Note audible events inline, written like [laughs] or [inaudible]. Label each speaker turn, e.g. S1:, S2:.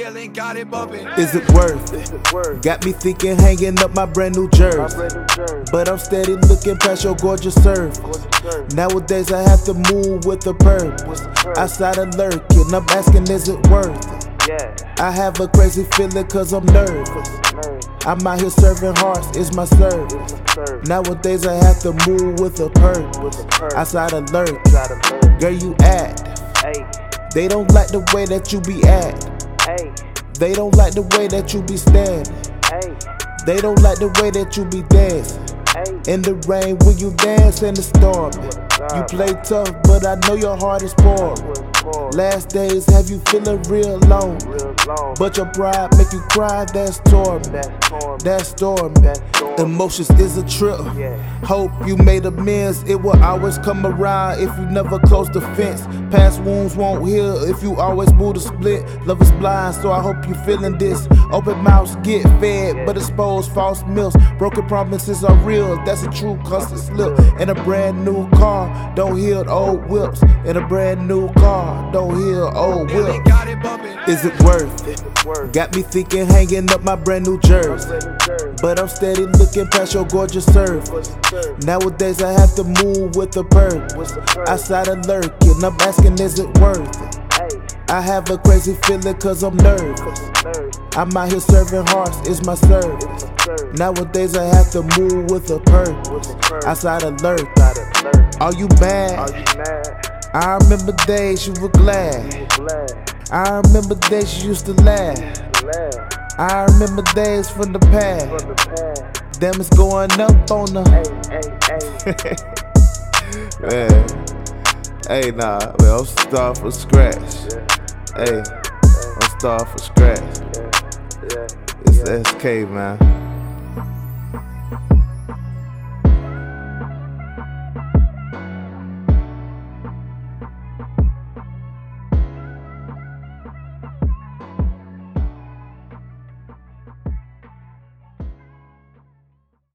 S1: Dylan got it bumping.
S2: Is it worth it? Got me thinking, hanging up my brand new jersey. But I'm steady looking past your gorgeous surf. Nowadays I have to move with a purpose. Outside of lurking, I'm asking, is it worth it? I have a crazy feeling cause I'm nervous. I'm out here serving hearts, it's my service. Nowadays I have to move with a purpose. Outside of lurk, girl you act. They don't like the way that you be act. They don't like the way that you be standing. They don't like the way that you be dancing. In the rain when you dance in the storm. You play tough, but I know your heart is poor. Last days have you feeling real alone. But your pride make you cry, that's torment. That's storm. Emotions is a trip. Hope you made amends, it will always come around if you never close the fence. Past wounds won't heal if you always move the split. Love is blind, so I hope you feeling this. Open mouths get fed, but expose false mills. Broken promises are real, that's a true constant slip. In a brand new car, don't heal old whips. In a brand new car, don't heal old whips. Is it worth it? Got me thinking, hanging up my brand new jersey. But I'm steady looking past your gorgeous surface. Nowadays I have to move with a purpose. Outside of lurking, I'm asking, is it worth it? I have a crazy feeling cause I'm nervous. I'm out here serving hearts, it's my service. Nowadays I have to move with a purpose. Outside lurk, are you mad? I remember days you were glad. I remember days you used to laugh. I remember days from the past. Damn, it's going up on the. man. Hey, hey [laughs] Hey nah, man, I'm starting from scratch. Hey, I'm starting from scratch. It's SK, man.